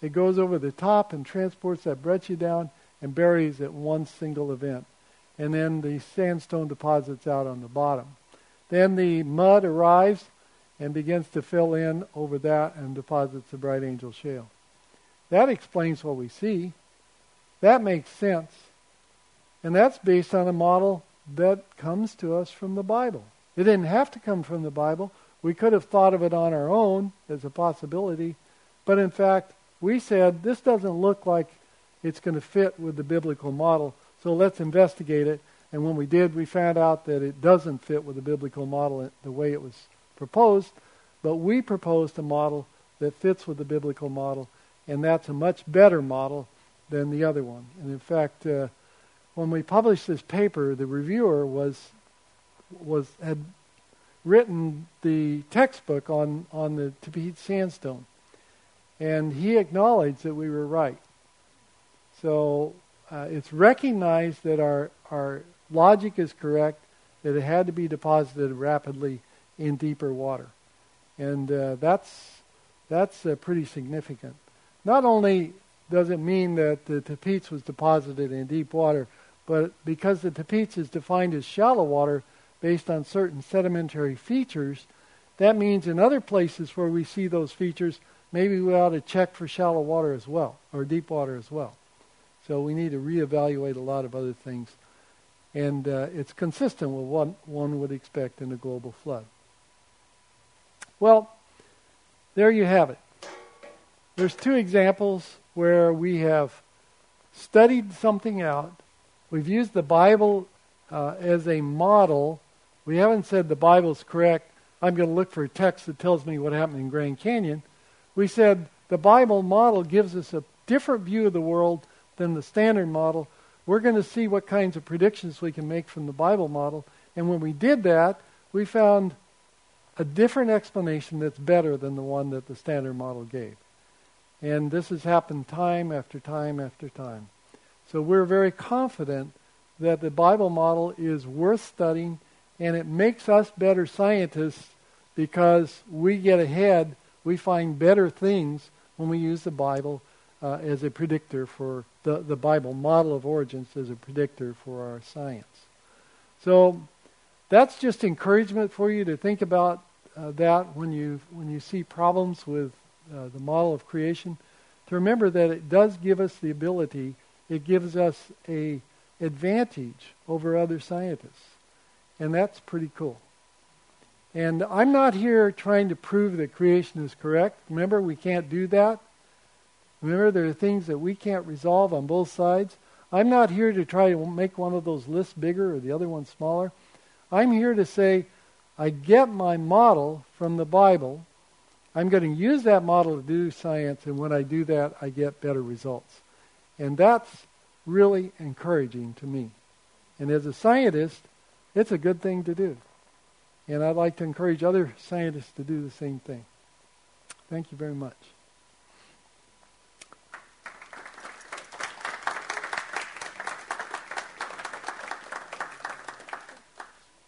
S1: It goes over the top and transports that breccia down and buries at one single event. And then the sandstone deposits out on the bottom. Then the mud arrives and begins to fill in over that and deposits the Bright Angel Shale. That explains what we see. That makes sense. And that's based on a model that comes to us from the Bible. It didn't have to come from the Bible. We could have thought of it on our own as a possibility, but in fact, we said this doesn't look like it's going to fit with the biblical model, so let's investigate it. And when we did, we found out that it doesn't fit with the biblical model the way it was proposed, but we proposed a model that fits with the biblical model, and that's a much better model than the other one. And in fact, uh, when we published this paper, the reviewer was was had written the textbook on on the Tapeats sandstone, and he acknowledged that we were right. So uh, it's recognized that our our logic is correct, that it had to be deposited rapidly in deeper water, and uh, that's that's uh, pretty significant. Not only does it mean that the Tapeats was deposited in deep water, but because the Tapeats is defined as shallow water based on certain sedimentary features, that means in other places where we see those features, maybe we ought to check for shallow water as well, or deep water as well. So we need to reevaluate a lot of other things. And uh, it's consistent with what one would expect in a global flood. Well, there you have it. There's two examples where we have studied something out. We've used the Bible uh, as a model. We haven't said the Bible's correct. I'm going to look for a text that tells me what happened in Grand Canyon. We said the Bible model gives us a different view of the world than the standard model. We're going to see what kinds of predictions we can make from the Bible model. And when we did that, we found a different explanation that's better than the one that the standard model gave. And this has happened time after time after time. So we're very confident that the Bible model is worth studying and it makes us better scientists because we get ahead, we find better things when we use the Bible uh, as a predictor for the, the Bible model of origins as a predictor for our science. So that's just encouragement for you to think about uh, that when you when you see problems with uh, the model of creation, to remember that it does give us the ability, it gives us a advantage over other scientists. And that's pretty cool. And I'm not here trying to prove that creation is correct. Remember, we can't do that. Remember, there are things that we can't resolve on both sides. I'm not here to try to make one of those lists bigger or the other one smaller. I'm here to say, I get my model from the Bible, I'm going to use that model to do science, and when I do that, I get better results. And that's really encouraging to me. And as a scientist, it's a good thing to do. And I'd like to encourage other scientists to do the same thing. Thank you very much.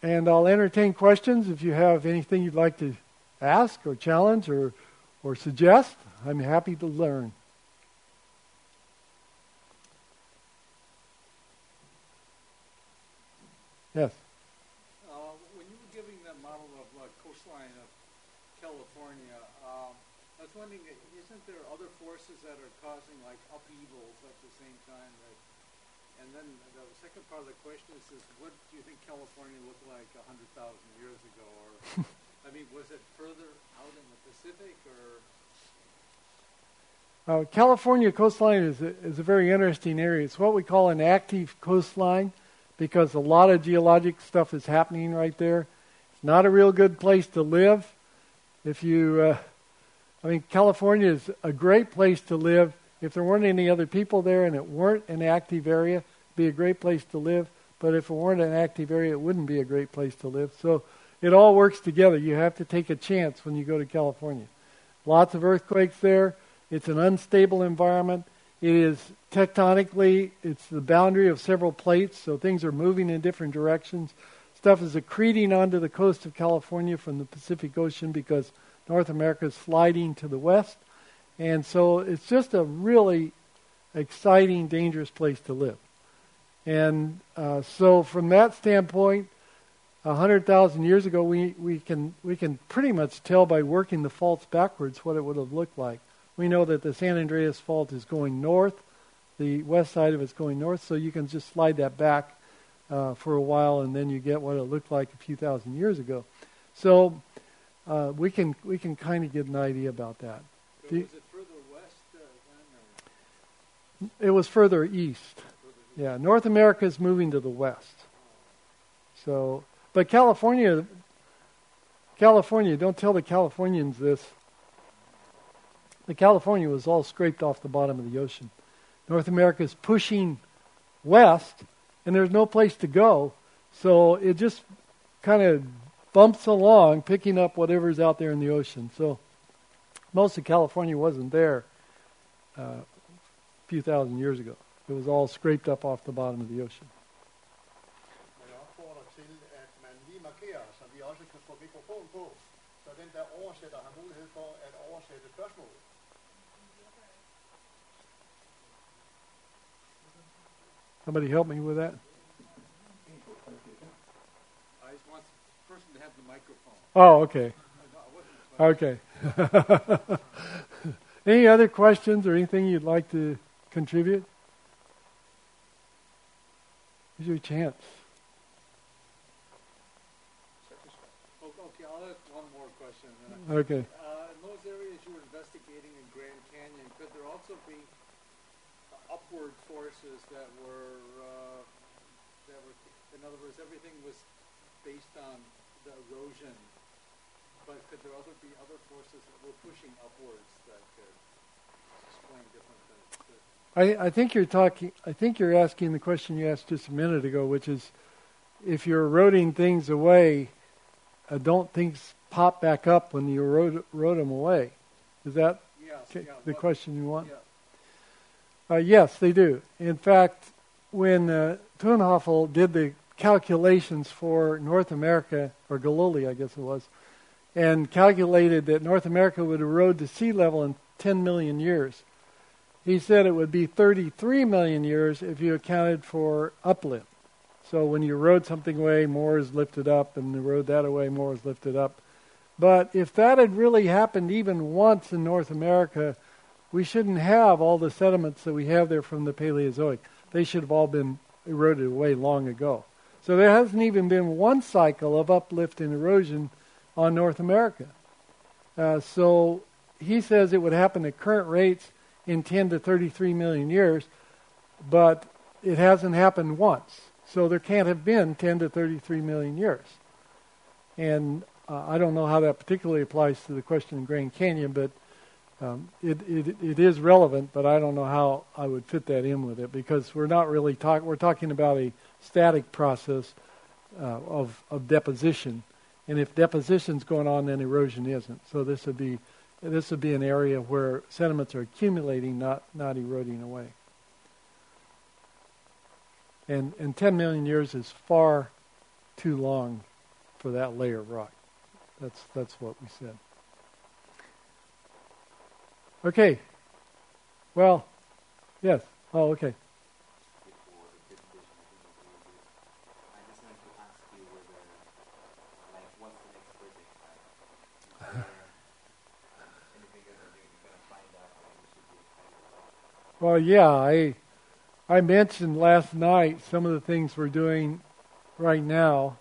S1: And I'll entertain questions if you have anything you'd like to ask or challenge or, or suggest. I'm happy to learn. Yes.
S2: Uh, when you were giving that model of uh, coastline of California, um, I was wondering, isn't there other forces that are causing like upheavals at the same time? That, and then the second part of the question is, is what do you think California looked like hundred thousand years ago, or I mean, was it further out in the Pacific or?
S1: Uh, California coastline is a, is a very interesting area. It's what we call an active coastline because a lot of geologic stuff is happening right there. It's not a real good place to live. If you, uh, I mean, California is a great place to live. If there weren't any other people there and it weren't an active area, it'd be a great place to live. But if it weren't an active area, it wouldn't be a great place to live. So it all works together. You have to take a chance when you go to California. Lots of earthquakes there. It's an unstable environment. It is tectonically, it's the boundary of several plates, so things are moving in different directions. Stuff is accreting onto the coast of California from the Pacific Ocean because North America is sliding to the west. And so it's just a really exciting, dangerous place to live. And uh, so, from that standpoint, hundred thousand years ago, we, we can we can pretty much tell by working the faults backwards what it would have looked like. We know that the San Andreas fault is going north, the west side of it's going north, so you can just slide that back uh, for a while, and then you get what it looked like a few thousand years ago. So uh, we can we can kind of get an idea about that.
S2: So was it further west uh, then,
S1: It was further east.
S2: further east?
S1: Yeah, North America is moving to the west. So, but California, California, don't tell the Californians this. The California was all scraped off the bottom of the ocean. North America is pushing west, and there's no place to go. So it just kind of bumps along, picking up whatever's out there in the ocean. So most of California wasn't there uh, a few thousand years ago. It was all scraped up off the bottom of the ocean.
S3: Så den der oversætter har mulighed for at oversætte spørgsmålet.
S1: Somebody help me with that?
S2: I just want the person to have the microphone.
S1: Oh, okay. Okay. Any other questions or anything you'd like to contribute? Here's your chance.
S2: Oh, Okay, I'll ask one more question. then.
S1: Okay.
S2: Uh, in those areas you were investigating in Grand Canyon, could there also be uh, upward forces that were, uh, that were, in other words, everything was based on the erosion, but could there other be other forces that were pushing upwards that could explain different things?
S1: I, I think you're talking. I think you're asking the question you asked just a minute ago, which is, if you're eroding things away, uh, don't things pop back up when you erode, erode them away? Is that
S2: Yes, yeah.
S1: the
S2: what-
S1: question you want?
S2: Yeah.
S1: Uh, yes, they do. In fact, when uh, Thunhoffel did the calculations for North America, or Galilee, I guess it was, and calculated that North America would erode to sea level in 10 million years, he said it would be 33 million years if you accounted for uplift. So when you erode something away, more is lifted up, and you erode that away, more is lifted up. But if that had really happened even once in North America, we shouldn't have all the sediments that we have there from the Paleozoic. They should have all been eroded away long ago. So there hasn't even been one cycle of uplift and erosion on North America. Uh, so he says it would happen at current rates in 10 to 33 million years, but it hasn't happened once. So there can't have been 10 to 33 million years. And uh, I don't know how that particularly applies to the question in Grand Canyon, but um, it, it it is relevant, but I don't know how I would fit that in with it because we're not really talking. We're talking about a static process uh, of of deposition, and if deposition's going on, then erosion isn't. So this would be this would be an area where sediments are accumulating, not not eroding away. And and 10 million years is far too long for that layer of rock. That's that's what we said. Okay. Well, yes. Oh, okay. Well, yeah, I I mentioned last night some of the things we're doing right now.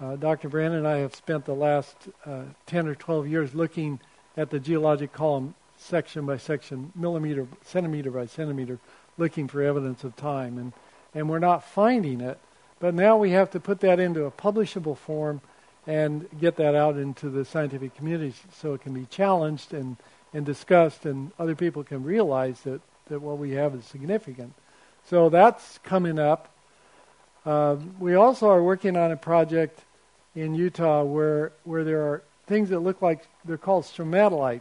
S1: Uh, Dr. Brandon and I have spent the last uh, 10 or 12 years looking at the geologic column section by section, millimeter, centimeter by centimeter, looking for evidence of time. And, and we're not finding it, but now we have to put that into a publishable form and get that out into the scientific community so it can be challenged and, and discussed and other people can realize that, that what we have is significant. So that's coming up. Uh, we also are working on a project in Utah where where there are things that look like they're called stromatolites.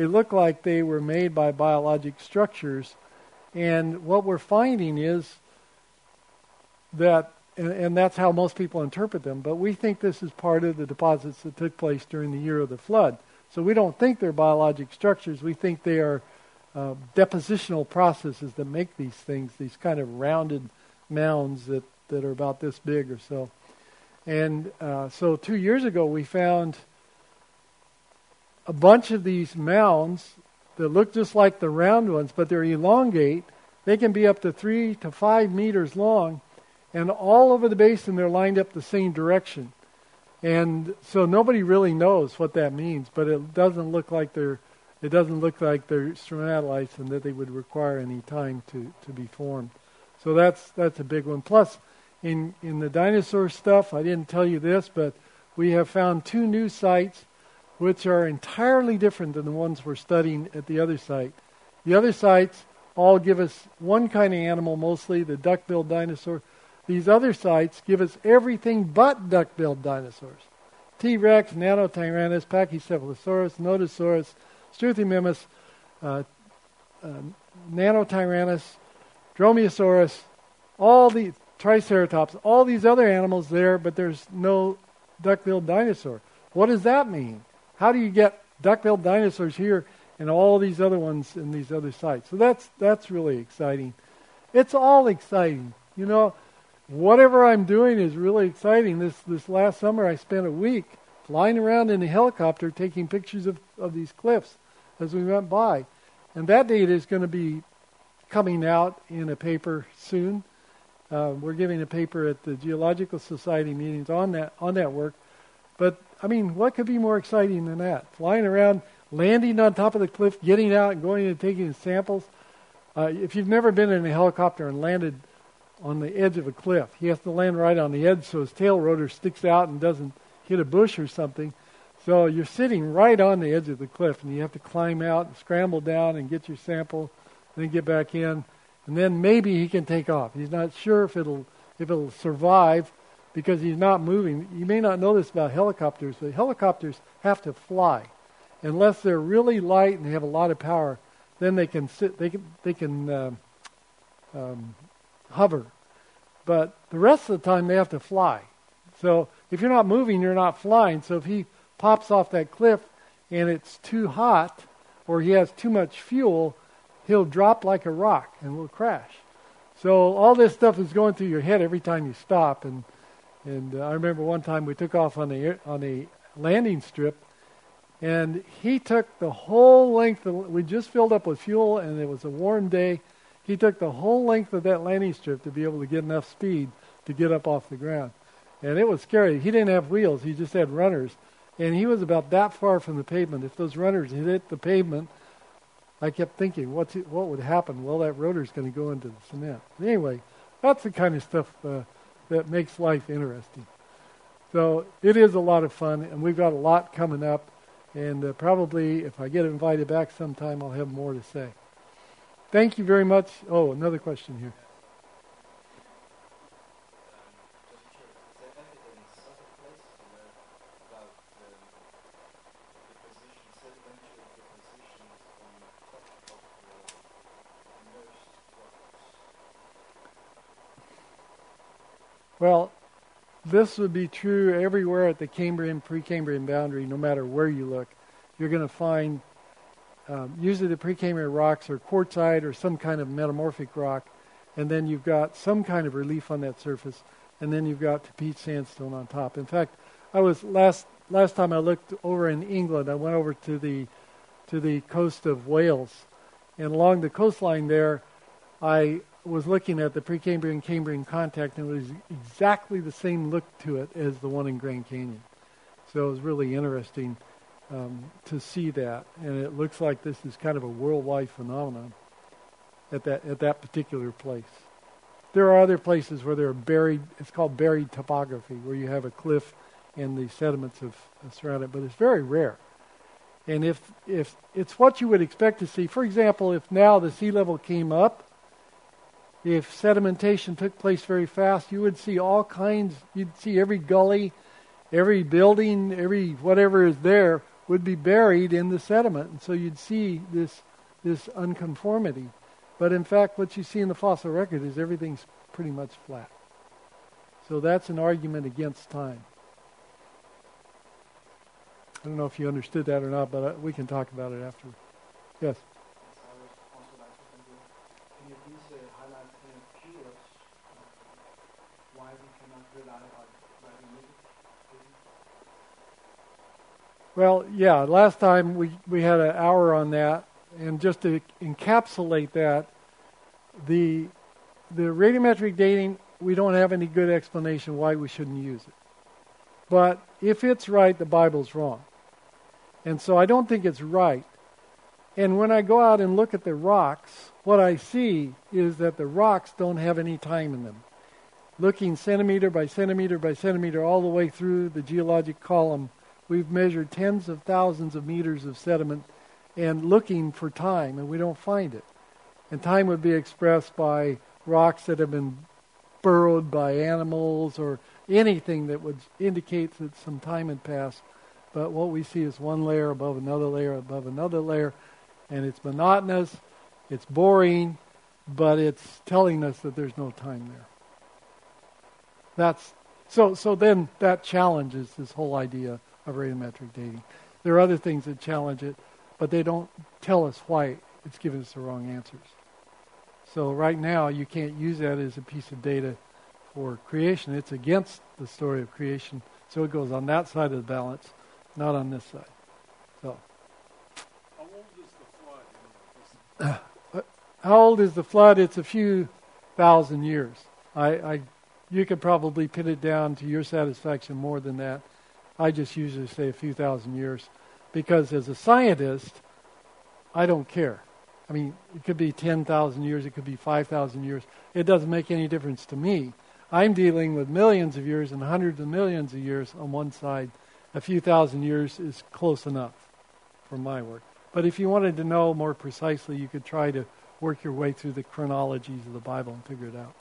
S1: They look like they were made by biologic structures, and what we're finding is that, and, and that's how most people interpret them. But we think this is part of the deposits that took place during the year of the flood. So we don't think they're biologic structures. We think they are uh, depositional processes that make these things, these kind of rounded mounds that, that are about this big or so. And uh, so two years ago, we found a bunch of these mounds that look just like the round ones, but they're elongate. They can be up to three to five meters long, and all over the basin they're lined up the same direction. And so nobody really knows what that means, but it doesn't look like they're it doesn't look like they're stromatolites and that they would require any time to, to be formed. So that's that's a big one. Plus, in in the dinosaur stuff, I didn't tell you this, but we have found two new sites which are entirely different than the ones we're studying at the other site. The other sites all give us one kind of animal mostly, the duck-billed dinosaur. These other sites give us everything but duck-billed dinosaurs. T-Rex, Nanotyrannus, Pachycephalosaurus, Nodosaurus, Struthiomimus, uh, uh, Nanotyrannus, Dromaeosaurus, all the Triceratops, all these other animals there, but there's no duck-billed dinosaur. What does that mean? How do you get duck-billed dinosaurs here and all these other ones in these other sites? So that's that's really exciting. It's all exciting. You know, whatever I'm doing is really exciting. This this last summer I spent a week flying around in a helicopter taking pictures of, of these cliffs as we went by. And that data is going to be coming out in a paper soon. Uh, we're giving a paper at the Geological Society meetings on that on that work. But I mean, what could be more exciting than that? Flying around, landing on top of the cliff, getting out, and going and taking samples. Uh, if you've never been in a helicopter and landed on the edge of a cliff, he has to land right on the edge so his tail rotor sticks out and doesn't hit a bush or something. So you're sitting right on the edge of the cliff, and you have to climb out and scramble down and get your sample, then get back in, and then maybe he can take off. He's not sure if it'll if it'll survive because he's not moving. You may not know this about helicopters, but helicopters have to fly, unless they're really light and they have a lot of power. Then they can sit. They can they can uh, um, hover, but the rest of the time they have to fly. So if you're not moving, you're not flying. So if he pops off that cliff and it's too hot or he has too much fuel, he'll drop like a rock and will crash. So all this stuff is going through your head every time you stop. And and uh, I remember one time we took off on a on a landing strip, and he took the whole length. Of, we just filled up with fuel, and it was a warm day. He took the whole length of that landing strip to be able to get enough speed to get up off the ground. And it was scary. He didn't have wheels; he just had runners and he was about that far from the pavement. If those runners hit the pavement, I kept thinking, what's it, what would happen? Well, that rotor's going to go into the cement. Anyway, that's the kind of stuff uh, that makes life interesting. So it is a lot of fun, and we've got a lot coming up. And uh, probably, if I get invited back sometime, I'll have more to say. Thank you very much. Oh, another question here. Well, this would be true everywhere at the Cambrian, Precambrian boundary, no matter where you look. You're going to find um, usually the Precambrian rocks are quartzite or some kind of metamorphic rock, and then you've got some kind of relief on that surface, and then you've got peat sandstone on top. In fact, I was last last time I looked over in England, I went over to the to the coast of Wales, and along the coastline there, I was looking at the Precambrian Cambrian contact, and it was exactly the same look to it as the one in Grand Canyon. So it was really interesting um, to see that, and it looks like this is kind of a worldwide phenomenon at that at that particular place. There are other places where there are buried. It's called buried topography, where you have a cliff and the sediments have surrounded it, but it's very rare. And if if it's what you would expect to see, for example, if now the sea level came up if sedimentation took place very fast, you would see all kinds, you'd see every gully, every building, every whatever is there would be buried in the sediment. And so you'd see this, this unconformity. But in fact, what you see in the fossil record is everything's pretty much flat. So that's an argument against time. I don't know if you understood that or not, but uh, we can talk about it after. Yes? Well, yeah, last time we, we had an hour on that, and just to encapsulate that, the, the radiometric dating we don't have any good explanation why we shouldn't use it. But if it's right, the Bible's wrong. And so I don't think it's right. And when I go out and look at the rocks, what I see is that the rocks don't have any time in them. Looking centimeter by centimeter by centimeter all the way through the geologic column, we've measured tens of thousands of meters of sediment and looking for time, and we don't find it. And time would be expressed by rocks that have been burrowed by animals or anything that would indicate that some time had passed. But what we see is one layer above another layer above another layer, and it's monotonous, it's boring, but it's telling us that there's no time there. That's so so then that challenges this whole idea of radiometric dating. There are other things that challenge it, but they don't tell us why it's giving us the wrong answers. So right now you can't use that as a piece of data for creation. It's against the story of creation. So it goes on that side of the balance, not on this side. So
S2: How old is the flood?
S1: How old is the flood? It's a few thousand years. I, I you could probably pin it down to your satisfaction more than that. I just usually say a few thousand years because as a scientist, I don't care. I mean, it could be 10,000 years, it could be 5,000 years. It doesn't make any difference to me. I'm dealing with millions of years and hundreds of millions of years on one side. A few thousand years is close enough for my work. But if you wanted to know more precisely, you could try to work your way through the chronologies of the Bible and figure it out.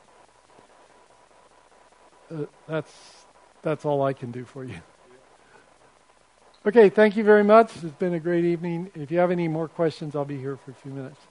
S1: Uh, that's that's all I can do for you. Okay, thank you very much. It's been a great evening. If you have any more questions, I'll be here for a few minutes.